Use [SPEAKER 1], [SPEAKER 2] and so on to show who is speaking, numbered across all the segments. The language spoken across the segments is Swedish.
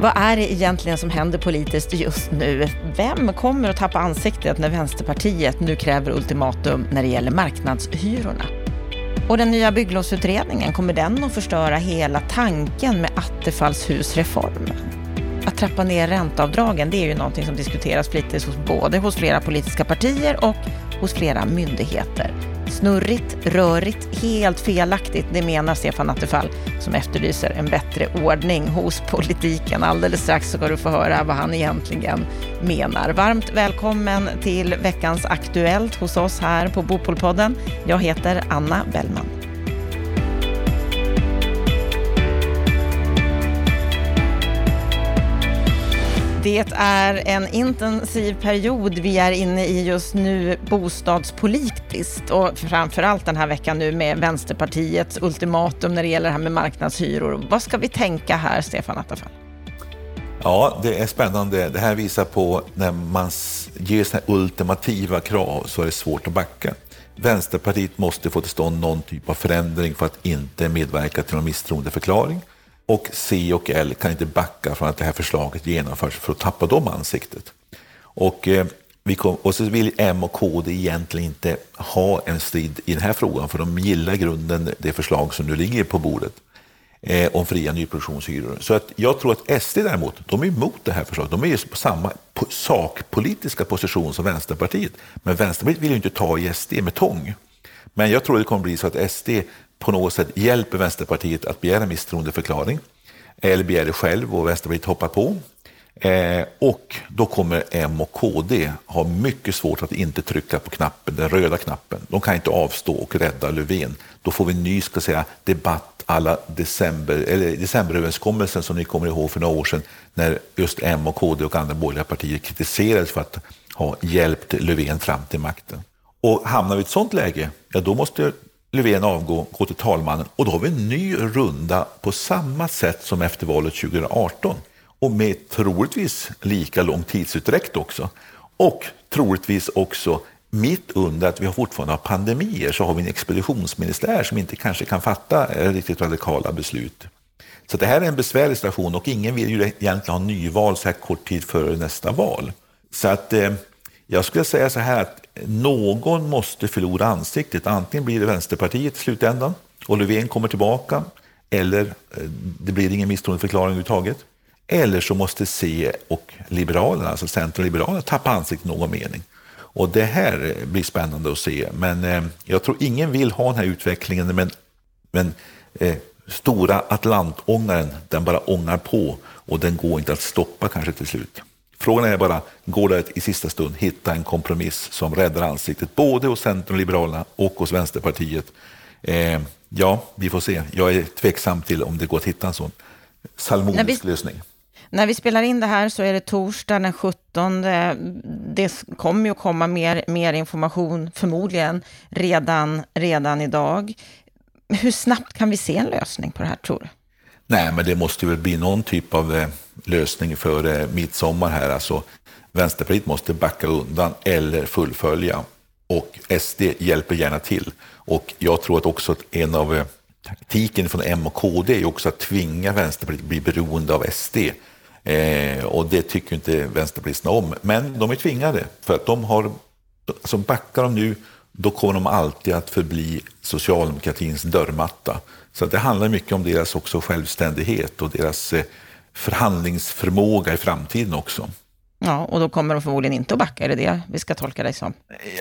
[SPEAKER 1] Vad är det egentligen som händer politiskt just nu? Vem kommer att tappa ansiktet när Vänsterpartiet nu kräver ultimatum när det gäller marknadshyrorna? Och den nya bygglovsutredningen, kommer den att förstöra hela tanken med Attefallshusreformen? Att trappa ner ränteavdragen, det är ju någonting som diskuteras flitigt hos både hos flera politiska partier och hos flera myndigheter. Snurrigt, rörigt, helt felaktigt, det menar Stefan Attefall som efterlyser en bättre ordning hos politiken. Alldeles strax ska du få höra vad han egentligen menar. Varmt välkommen till veckans Aktuellt hos oss här på Bopolpodden. Jag heter Anna Bellman. Det är en intensiv period vi är inne i just nu bostadspolitiskt och framförallt den här veckan nu med Vänsterpartiets ultimatum när det gäller det här med marknadshyror. Vad ska vi tänka här, Stefan Attefall?
[SPEAKER 2] Ja, det är spännande. Det här visar på när man ger sådana ultimativa krav så är det svårt att backa. Vänsterpartiet måste få till stånd någon typ av förändring för att inte medverka till någon misstroendeförklaring. Och C och L kan inte backa från att det här förslaget genomförs för att tappa dem ansiktet. Och, eh, vi kom, och så vill M och KD egentligen inte ha en strid i den här frågan för de gillar i grunden det förslag som nu ligger på bordet eh, om fria nyproduktionshyror. Så att jag tror att SD däremot, de är emot det här förslaget. De är ju på samma sakpolitiska position som Vänsterpartiet. Men Vänsterpartiet vill ju inte ta i SD med tång. Men jag tror det kommer bli så att SD på något sätt hjälper Vänsterpartiet att begära misstroendeförklaring. Eller begär det själv och Vänsterpartiet hoppar på. Eh, och då kommer M och KD ha mycket svårt att inte trycka på knappen, den röda knappen. De kan inte avstå och rädda Löfven. Då får vi en ny ska säga, debatt alla december, eller decemberöverenskommelsen som ni kommer ihåg för några år sedan när just M och KD och andra borgerliga partier kritiserades för att ha hjälpt Löfven fram till makten. Och hamnar vi i ett sådant läge, ja då måste Löfven avgå, gå till talmannen och då har vi en ny runda på samma sätt som efter valet 2018 och med troligtvis lika lång tidsutdräkt också. Och troligtvis också mitt under att vi fortfarande har pandemier så har vi en expeditionsministär som inte kanske kan fatta eh, riktigt radikala beslut. Så det här är en besvärlig situation och ingen vill ju egentligen ha nyval så här kort tid före nästa val. Så att eh, jag skulle säga så här att någon måste förlora ansiktet. Antingen blir det Vänsterpartiet i slutändan och Löfven kommer tillbaka eller eh, det blir ingen misstroendeförklaring överhuvudtaget. Eller så måste C och Liberalerna, alltså Centern och Liberalerna, tappa ansiktet i någon mening. Och det här eh, blir spännande att se. Men eh, jag tror ingen vill ha den här utvecklingen. Men, men eh, stora Atlantångaren, den bara ångar på och den går inte att stoppa kanske till slut. Frågan är bara, går det att i sista stund hitta en kompromiss som räddar ansiktet både hos Centern och Liberalerna och hos Vänsterpartiet? Eh, ja, vi får se. Jag är tveksam till om det går att hitta en sån salmonisk lösning.
[SPEAKER 1] När vi spelar in det här så är det torsdag den 17. Det kommer ju att komma mer, mer information, förmodligen redan, redan idag. Hur snabbt kan vi se en lösning på det här, tror du?
[SPEAKER 2] Nej, men det måste väl bli någon typ av eh, lösning för eh, midsommar här. Alltså, Vänsterpartiet måste backa undan eller fullfölja och SD hjälper gärna till. Och jag tror att också att en av eh, taktiken från M och KD är också att tvinga Vänsterpartiet att bli beroende av SD. Eh, och det tycker inte vänsterpartisterna om. Men de är tvingade, för att de har, som backar de nu, då kommer de alltid att förbli socialdemokratins dörrmatta. Så det handlar mycket om deras också självständighet och deras eh, förhandlingsförmåga i framtiden också.
[SPEAKER 1] Ja, och då kommer de förmodligen inte att backa, är det det vi ska tolka dig som?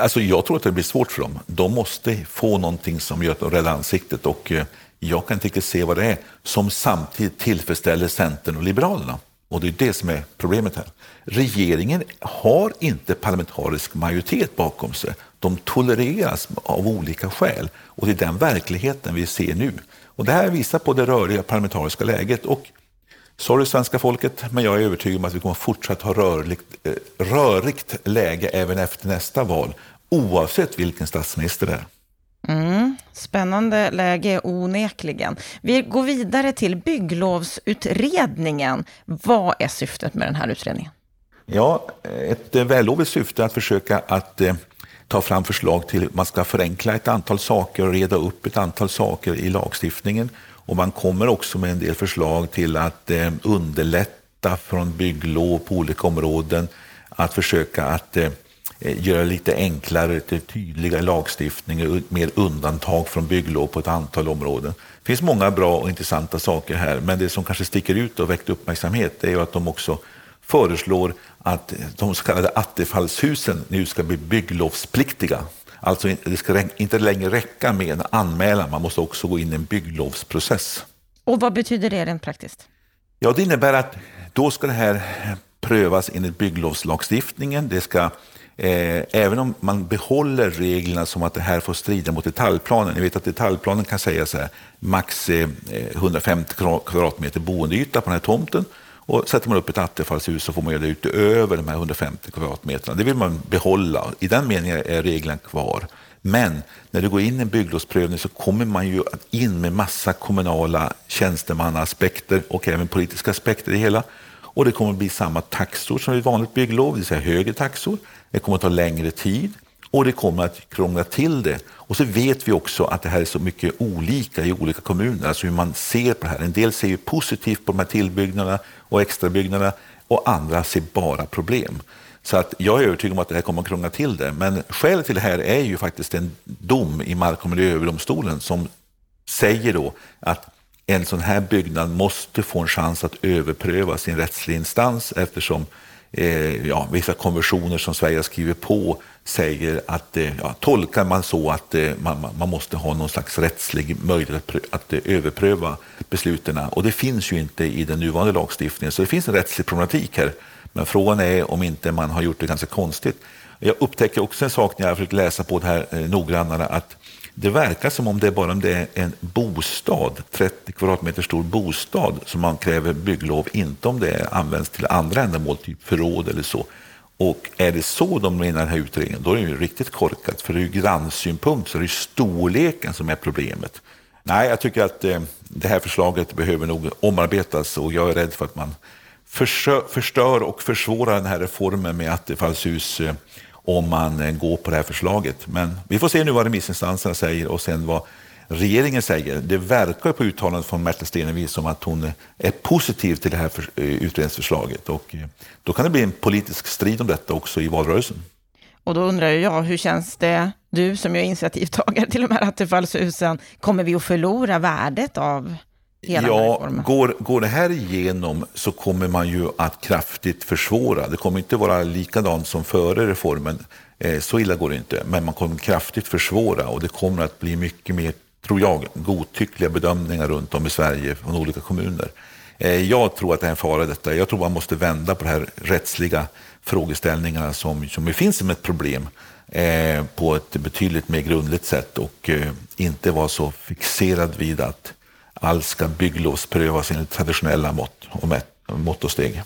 [SPEAKER 2] Alltså jag tror att det blir svårt för dem. De måste få någonting som gör att de räddar ansiktet och eh, jag kan inte riktigt se vad det är som samtidigt tillfredsställer Centern och Liberalerna. Och det är det som är problemet här. Regeringen har inte parlamentarisk majoritet bakom sig. De tolereras av olika skäl och det är den verkligheten vi ser nu. Och det här visar på det rörliga parlamentariska läget och sorry svenska folket, men jag är övertygad om att vi kommer fortsatt ha rörligt, eh, rörigt läge även efter nästa val, oavsett vilken statsminister det är.
[SPEAKER 1] Mm, spännande läge onekligen. Vi går vidare till bygglovsutredningen. Vad är syftet med den här utredningen?
[SPEAKER 2] Ja, ett vällovligt syfte är att försöka att eh, ta fram förslag till att man ska förenkla ett antal saker och reda upp ett antal saker i lagstiftningen. Och man kommer också med en del förslag till att eh, underlätta från bygglov på olika områden, att försöka att eh, eh göra lite enklare, lite tydligare lagstiftning, mer undantag från bygglov på ett antal områden. Det finns många bra och intressanta saker här, men det som kanske sticker ut och väckt uppmärksamhet är ju att de också föreslår att de så kallade attefallshusen nu ska bli bygglovspliktiga. Alltså det ska inte längre räcka med en anmälan, man måste också gå in i en bygglovsprocess.
[SPEAKER 1] Och vad betyder det rent praktiskt?
[SPEAKER 2] Ja, det innebär att då ska det här prövas enligt bygglovslagstiftningen. Det ska, eh, även om man behåller reglerna som att det här får strida mot detaljplanen. Ni vet att detaljplanen kan säga så här, max eh, 150 kvadratmeter boendeyta på den här tomten. Och sätter man upp ett attefallshus så får man göra det utöver de här 150 kvadratmeterna. Det vill man behålla. I den meningen är regeln kvar. Men när du går in i en bygglovsprövning så kommer man ju in med massa kommunala tjänstemannaaspekter och även politiska aspekter i hela. Och det kommer bli samma taxor som vid vanligt bygglov, det vill säga högre taxor. Det kommer att ta längre tid och det kommer att krångla till det. Och så vet vi också att det här är så mycket olika i olika kommuner, alltså hur man ser på det här. En del ser ju positivt på de här tillbyggnaderna och extrabyggnaderna och andra ser bara problem. Så att jag är övertygad om att det här kommer att krångla till det. Men skälet till det här är ju faktiskt en dom i Mark och miljööverdomstolen som säger då att en sån här byggnad måste få en chans att överprövas i en rättslig instans eftersom eh, ja, vissa konventioner som Sverige har skrivit på säger att eh, ja, tolkar man så att eh, man, man måste ha någon slags rättslig möjlighet att, att eh, överpröva besluten. Och det finns ju inte i den nuvarande lagstiftningen, så det finns en rättslig problematik här. Men frågan är om inte man har gjort det ganska konstigt. Jag upptäcker också en sak när jag försöker läsa på det här eh, noggrannare, att det verkar som om det är bara om det är en bostad, 30 kvadratmeter stor bostad, som man kräver bygglov, inte om det används till andra ändamål, typ förråd eller så. Och är det så de menar den här utredningen, då är det ju riktigt korkat. För ur grannsynpunkt så är det storleken som är problemet. Nej, jag tycker att eh, det här förslaget behöver nog omarbetas och jag är rädd för att man förstör och försvårar den här reformen med attefallshus om man eh, går på det här förslaget. Men vi får se nu vad remissinstanserna säger och sen vad regeringen säger. Det verkar på uttalandet från Märta Stenevi som att hon eh, är positiv till det här eh, utredningsförslaget. Och då kan det bli en politisk strid om detta också i valrörelsen.
[SPEAKER 1] Och då undrar jag, hur känns det, du som är initiativtagare till de här attefallshusen, kommer vi att förlora värdet av hela
[SPEAKER 2] ja, går, går det här igenom så kommer man ju att kraftigt försvåra. Det kommer inte vara likadant som före reformen. Eh, så illa går det inte. Men man kommer kraftigt försvåra och det kommer att bli mycket mer, tror jag, godtyckliga bedömningar runt om i Sverige från olika kommuner. Eh, jag tror att det är en fara detta. Jag tror man måste vända på de här rättsliga frågeställningarna som, som finns som ett problem eh, på ett betydligt mer grundligt sätt och inte vara så fixerad vid att allt ska bygglovsprövas enligt traditionella mått och, mått och steg.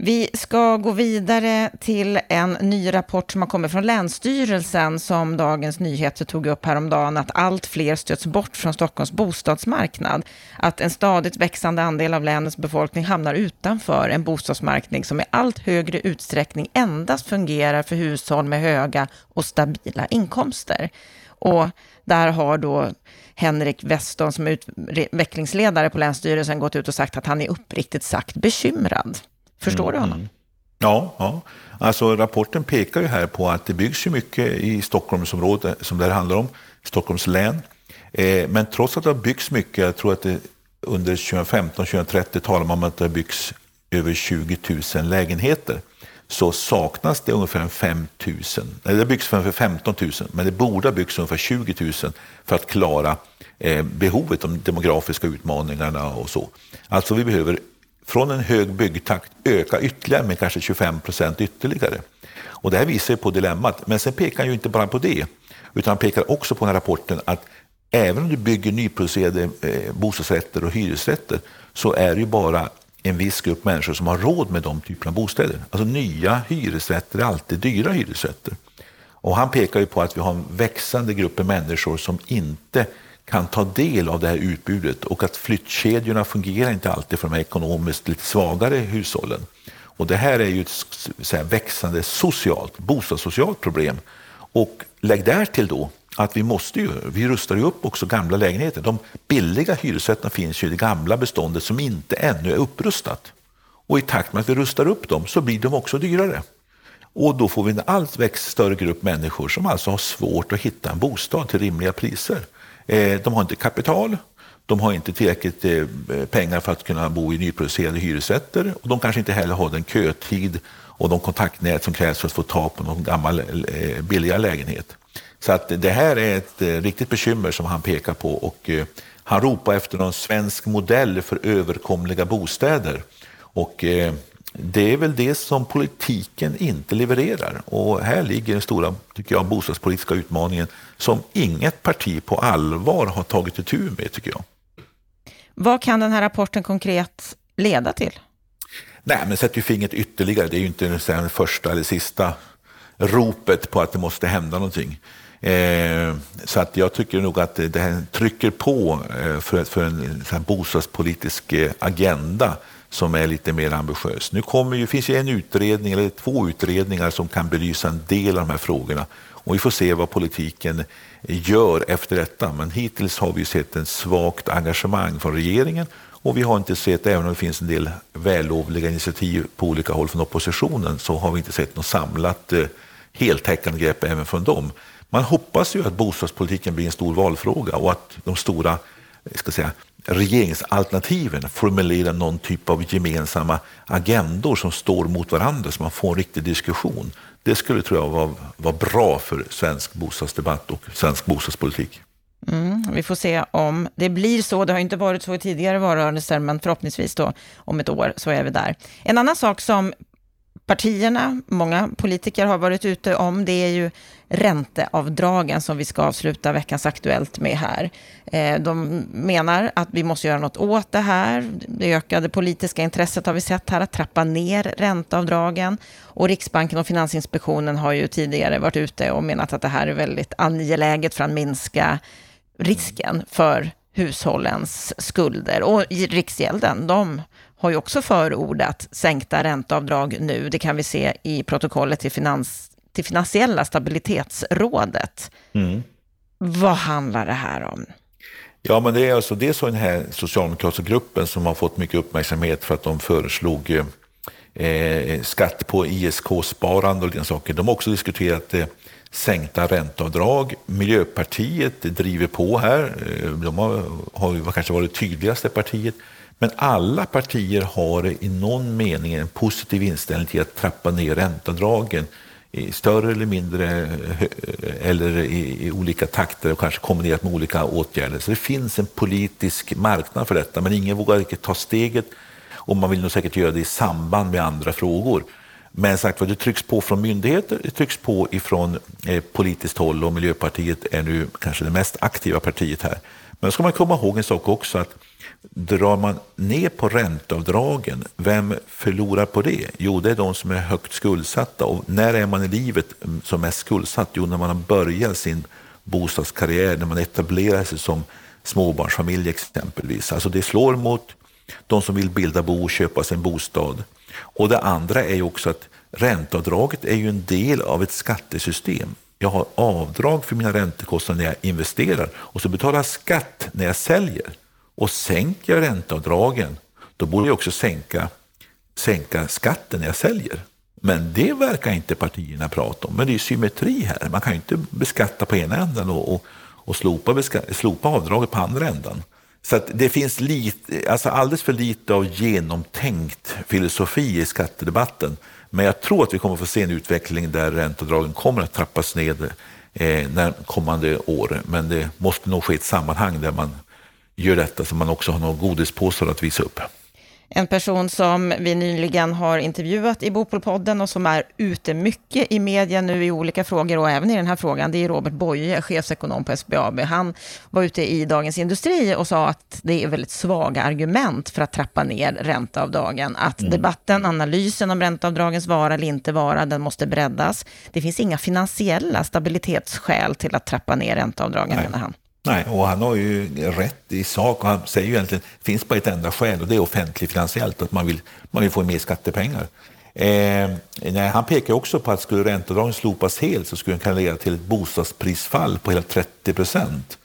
[SPEAKER 1] Vi ska gå vidare till en ny rapport som har kommit från Länsstyrelsen som Dagens Nyheter tog upp häromdagen, att allt fler stöts bort från Stockholms bostadsmarknad. Att en stadigt växande andel av länets befolkning hamnar utanför en bostadsmarknad som i allt högre utsträckning endast fungerar för hushåll med höga och stabila inkomster. Och där har då Henrik Weston som utvecklingsledare på Länsstyrelsen gått ut och sagt att han är uppriktigt sagt bekymrad. Förstår mm. du honom?
[SPEAKER 2] Ja, ja, alltså rapporten pekar ju här på att det byggs ju mycket i Stockholmsområdet som det här handlar om, Stockholms län. Eh, men trots att det har byggts mycket, jag tror att det under 2015-2030 talar man om att det har byggts över 20 000 lägenheter så saknas det ungefär 5 000. Det byggs för 15 000, men det borde ha byggts ungefär 20 000 för att klara eh, behovet, de demografiska utmaningarna och så. Alltså vi behöver från en hög byggtakt öka ytterligare med kanske 25 procent ytterligare. Och det här visar ju på dilemmat. Men sen pekar han ju inte bara på det, utan han pekar också på den här rapporten att även om du bygger nyproducerade eh, bostadsrätter och hyresrätter så är det ju bara en viss grupp människor som har råd med de typerna av bostäder. Alltså nya hyresrätter är alltid dyra hyresrätter. Och han pekar ju på att vi har en växande grupp människor som inte kan ta del av det här utbudet och att flyttkedjorna fungerar inte alltid för de ekonomiskt lite svagare hushållen. Och det här är ju ett så här, växande socialt, bostadssocialt problem. Och lägg där till då att vi måste ju, vi rustar ju upp också gamla lägenheter. De billiga hyresrätterna finns ju i det gamla beståndet som inte ännu är upprustat. Och i takt med att vi rustar upp dem så blir de också dyrare. Och då får vi en allt växt större grupp människor som alltså har svårt att hitta en bostad till rimliga priser. Eh, de har inte kapital, de har inte tillräckligt eh, pengar för att kunna bo i nyproducerade hyresrätter och de kanske inte heller har den kötid och de kontaktnät som krävs för att få tag på någon gammal eh, billigare lägenhet. Så att det här är ett riktigt bekymmer som han pekar på och han ropar efter någon svensk modell för överkomliga bostäder. Och det är väl det som politiken inte levererar. Och här ligger den stora tycker jag, bostadspolitiska utmaningen som inget parti på allvar har tagit itu med, tycker jag.
[SPEAKER 1] Vad kan den här rapporten konkret leda till?
[SPEAKER 2] Nej, men sätter ju fingret ytterligare. Det är ju inte det första eller sista ropet på att det måste hända någonting. Eh, så att jag tycker nog att det här trycker på eh, för, för en, en bostadspolitisk eh, agenda som är lite mer ambitiös. Nu kommer ju, finns ju en utredning, eller två utredningar som kan belysa en del av de här frågorna. Och vi får se vad politiken gör efter detta. Men hittills har vi sett en svagt engagemang från regeringen och vi har inte sett, även om det finns en del vällovliga initiativ på olika håll från oppositionen, så har vi inte sett något samlat eh, heltäckande grepp även från dem. Man hoppas ju att bostadspolitiken blir en stor valfråga och att de stora ska säga, regeringsalternativen formulerar någon typ av gemensamma agendor som står mot varandra så man får en riktig diskussion. Det skulle tror jag vara, vara bra för svensk bostadsdebatt och svensk bostadspolitik.
[SPEAKER 1] Mm, vi får se om det blir så. Det har inte varit så i tidigare valrörelser, men förhoppningsvis då om ett år så är vi där. En annan sak som partierna, många politiker har varit ute om, det är ju ränteavdragen som vi ska avsluta veckans Aktuellt med här. Eh, de menar att vi måste göra något åt det här. Det ökade politiska intresset har vi sett här, att trappa ner ränteavdragen. Och Riksbanken och Finansinspektionen har ju tidigare varit ute och menat att det här är väldigt angeläget för att minska risken för hushållens skulder. Och Riksgälden, de har ju också förordat sänkta ränteavdrag nu. Det kan vi se i protokollet till, finans, till finansiella stabilitetsrådet. Mm. Vad handlar det här om?
[SPEAKER 2] Ja, men det är alltså dels den här socialdemokratiska gruppen som har fått mycket uppmärksamhet för att de föreslog eh, skatt på ISK-sparande och liknande saker. De har också diskuterat eh, sänkta ränteavdrag. Miljöpartiet driver på här. Eh, de har, har kanske varit tydligaste partiet. Men alla partier har i någon mening en positiv inställning till att trappa ner ränteavdragen i större eller mindre eh, eller i, i, olika takter och kanske kombinerat med olika åtgärder. Så det finns en politisk marknad för detta, men ingen vågar riktigt ta steget och man vill nog säkert göra det i samband med andra frågor. Men sagt vad det trycks på från myndigheter, det trycks på ifrån eh, politiskt håll och Miljöpartiet är nu kanske det mest aktiva partiet här. Men då ska man komma ihåg en sak också att Drar man ner på ränteavdragen, vem förlorar på det? Jo, det är de som är högt skuldsatta. Och när är man i livet mm, som mest skuldsatt? Jo, när man har börjat sin bostadskarriär, när man etablerar sig som småbarnsfamilj exempelvis. Alltså det slår mot de som vill bilda bo och köpa sin bostad. Och det andra är ju också att ränteavdraget är ju en del av ett skattesystem. Jag har avdrag för mina räntekostnader när jag investerar och så betalar jag skatt när jag säljer. Och sänker jag ränteavdragen, då borde jag också sänka, sänka skatten när jag säljer. Men det verkar inte partierna prata om. Men det är symmetri här. Man kan ju inte beskatta på ena änden och, och, och slopa, slopa avdraget på andra änden. Så det finns lite, alltså alldeles för lite av genomtänkt filosofi i skattedebatten. Men jag tror att vi kommer få se en utveckling där ränteavdragen kommer att trappas ned eh, när kommande år. Men det måste nog ske i ett sammanhang där man gör detta så man också har några godispåsar att visa upp.
[SPEAKER 1] En person som vi nyligen har intervjuat i Bopolpodden och som är ute mycket i media nu i olika frågor och även i den här frågan, det är Robert Boye, chefsekonom på SBAB. Han var ute i Dagens Industri och sa att det är väldigt svaga argument för att trappa ner ränteavdragen. Att mm. debatten, analysen om ränteavdragens vara eller inte vara, den måste breddas. Det finns inga finansiella stabilitetsskäl till att trappa ner ränteavdragen, Nej. menar han.
[SPEAKER 2] Nej, och han har ju rätt i sak. Han säger ju egentligen att det finns bara ett enda skäl och det är offentligt finansiellt, att man vill, man vill få mer skattepengar. Eh, nej, han pekar också på att skulle ränteavdragen slopas helt så skulle det kunna leda till ett bostadsprisfall på hela 30 procent.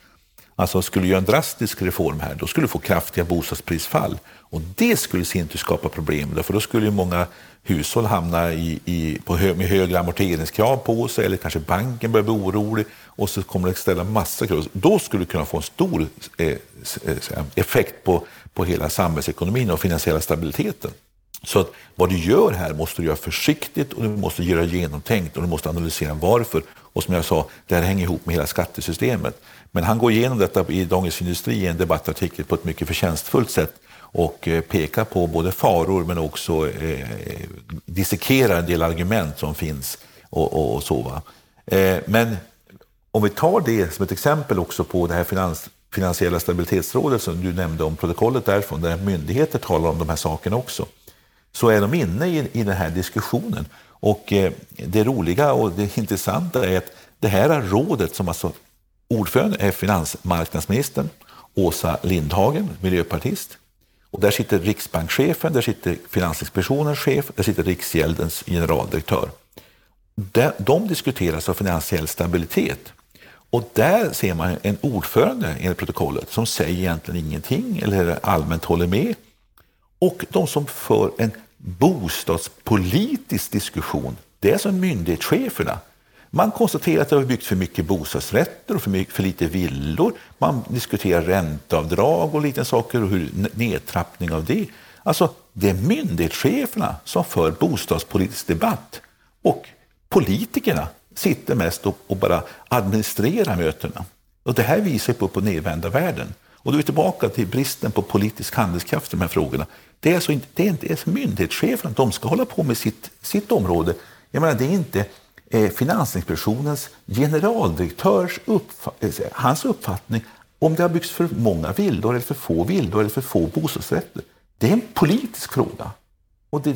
[SPEAKER 2] Alltså skulle du göra en drastisk reform här, då skulle du få kraftiga bostadsprisfall. Och det skulle i sin tur skapa problem, för då skulle ju många hushåll hamna i, i, på hö, med högre amorteringskrav på sig, eller kanske banken börjar bli orolig och så kommer det ställa massa krav. Då skulle det kunna få en stor eh, eh, eh effekt på, på hela samhällsekonomin och finansiella stabiliteten. Så att vad du gör här måste du göra försiktigt och du måste göra genomtänkt och du måste analysera varför. Och som jag sa, det här hänger ihop med hela skattesystemet. Men han går igenom detta i Dagens Industri i en debattartikel på ett mycket förtjänstfullt sätt och eh, pekar på både faror men också eh, dissekerar en del argument som finns. och, och, och så. Eh, men om vi tar det som ett exempel också på det här finans, finansiella stabilitetsrådet som du nämnde om protokollet därifrån, där myndigheter talar om de här sakerna också så är de inne i, i den här diskussionen. Och eh, det roliga och det intressanta är att det här rådet som alltså ordförande är finansmarknadsministern Åsa Lindhagen, miljöpartist. Och där sitter riksbankschefen, där sitter Finansinspektionens chef, där sitter Riksgäldens generaldirektör. De diskuteras av finansiell stabilitet. Och där ser man en ordförande enligt protokollet som säger egentligen ingenting eller allmänt håller med. Och de som för en bostadspolitisk diskussion, det är som myndighetscheferna. Man konstaterar att det har byggts för mycket bostadsrätter och för, mycket, för lite villor. Man diskuterar ränteavdrag och lite saker och hur nedtrappning av det. Alltså, det är myndighetscheferna som för bostadspolitisk debatt och politikerna sitter mest och, och bara administrerar mötena. Och det här visar på, på nedvända världen. Och då är vi tillbaka till bristen på politisk handlingskraft i de här frågorna. Det är, alltså inte, det är inte ens myndighetscheferna, de ska hålla på med sitt, sitt område. Jag menar, det är inte Finansinspektionens generaldirektörs uppfa eh, hans uppfattning om det har byggts för många villor, eller för få villor eller för få bostadsrätter. Det är en politisk fråga.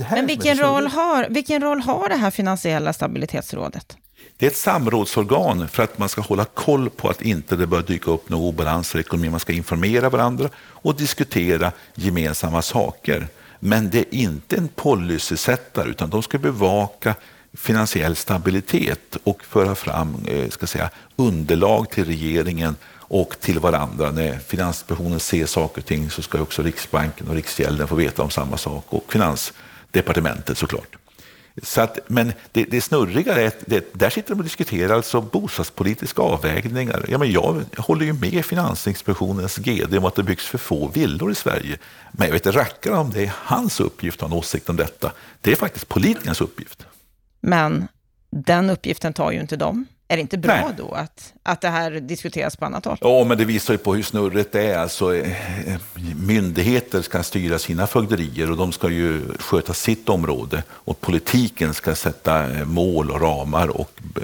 [SPEAKER 1] Men vilken roll, har, vilken roll har det här finansiella stabilitetsrådet?
[SPEAKER 2] Det är ett samrådsorgan för att man ska hålla koll på att inte det bör dyka upp några obalanser i ekonomin. Man ska informera varandra och diskutera gemensamma saker. Men det är inte en policysättare utan de ska bevaka finansiell stabilitet och föra fram eh, ska säga, underlag till regeringen och till varandra. När Finansinspektionen ser saker och ting så ska också Riksbanken och Riksgälden få veta om samma sak och Finansdepartementet såklart. Så att, men det, det snurriga är att det, där sitter de och diskuterar alltså bostadspolitiska avvägningar. Ja, men jag håller ju med Finansinspektionens GD om att det byggs för få villor i Sverige. Men jag vet inte rackaren, om det är hans uppgift att ha en åsikt om detta. Det är faktiskt politikernas uppgift.
[SPEAKER 1] Men den uppgiften tar ju inte de. Är det inte bra Nej. då att, att det här diskuteras på annat håll?
[SPEAKER 2] Ja, men det visar ju på hur snurrigt det är. Alltså, eh, myndigheter ska styra sina fögderier och de ska ju sköta sitt område. Och politiken ska sätta eh, mål och ramar och eh,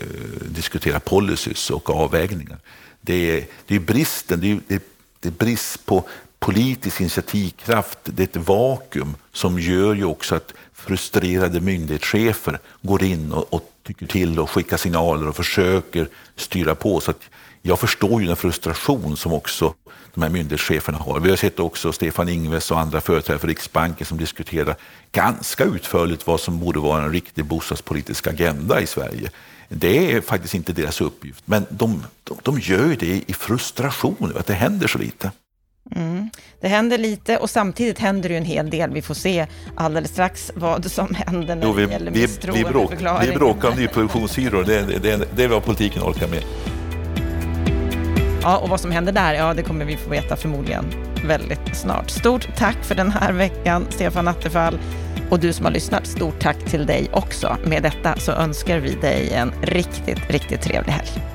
[SPEAKER 2] diskutera policies och avvägningar. Det är, det är bristen, det är, det är brist på politisk initiativkraft, det är ett vakuum som gör ju också att frustrerade myndighetschefer går in och, och tycker till och skickar signaler och försöker styra på. Så jag förstår ju den frustration som också de här myndighetscheferna har. Vi har sett också Stefan Ingves och andra företrädare för Riksbanken som diskuterar ganska utförligt vad som borde vara en riktig bostadspolitisk agenda i Sverige. Det är faktiskt inte deras uppgift, men de, de, de gör det i frustration att det händer så lite.
[SPEAKER 1] Mm. Det händer lite och samtidigt händer det ju en hel del. Vi får se alldeles strax vad som händer när jo, vi, det gäller misstroendeförklaringen.
[SPEAKER 2] Vi, vi bråkar om nyproduktionshyror, det, det, det, det är vad politiken orkar med.
[SPEAKER 1] Ja, och vad som händer där, ja det kommer vi få veta förmodligen väldigt snart. Stort tack för den här veckan, Stefan Attefall. Och du som har lyssnat, stort tack till dig också. Med detta så önskar vi dig en riktigt, riktigt trevlig helg.